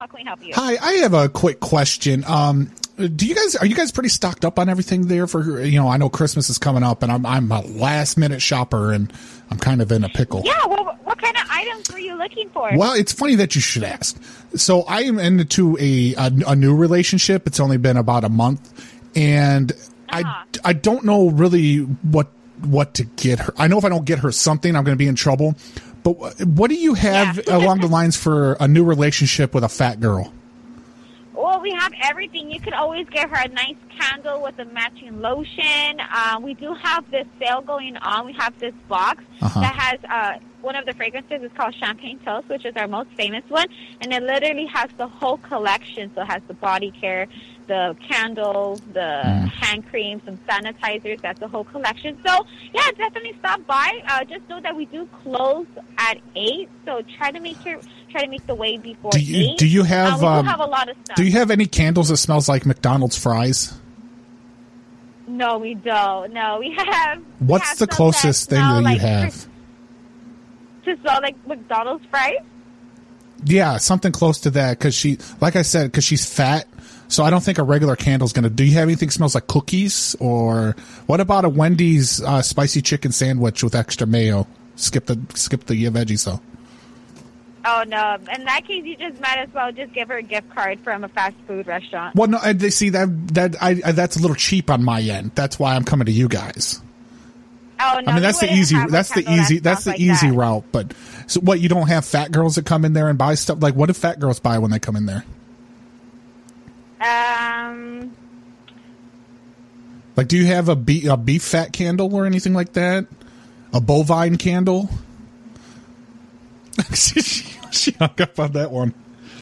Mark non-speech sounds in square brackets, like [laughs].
How can we help you? Hi, I have a quick question. Um, do you guys are you guys pretty stocked up on everything there for you know I know Christmas is coming up and I'm I'm a last minute shopper and I'm kind of in a pickle. Yeah, well, what kind of items were you looking for? Well, it's funny that you should ask. So I am into a a, a new relationship. It's only been about a month, and Uh-huh. I I don't know really what what to get her. I know if I don't get her something, I'm going to be in trouble. But what do you have Yeah. along the lines for a new relationship with a fat girl? Well, we have everything. You could always get her a nice candle with a matching lotion. Uh, we do have this sale going on. We have this box Uh-huh. that has uh, one of the fragrances It's called Champagne Toast, which is our most famous one, and it literally has the whole collection. So it has the body care, the candles, the Mm. hand creams, some sanitizers. That's the whole collection. So yeah, definitely stop by. Uh, just know that we do close at eight, so try to make your try to make the way before Do you eight. do you have Uh, we um, do have a lot of stuff. do you have any candles that smells like McDonald's fries? No, we don't. No, we have. we What's have the closest thing that you like have? To smell like McDonald's fries? Yeah, something close to that because she, like I said, because she's fat. So I don't think a regular candle is gonna. Do you have anything that smells like cookies or what about a Wendy's uh, spicy chicken sandwich with extra mayo? Skip the skip the veggies though. Oh no! In that case, you just might as well just give her a gift card from a fast food restaurant. Well, no, I, they see that that I, I that's a little cheap on my end. That's why I'm coming to you guys. Oh no! I mean, that's the easy. That's the easy. That's the like easy that. route. But so what? You don't have fat girls that come in there and buy stuff. Like, what do fat girls buy when they come in there? Um, Like, do you have a beef, a beef fat candle or anything like that? A bovine candle? she, [laughs] she hung up on that one.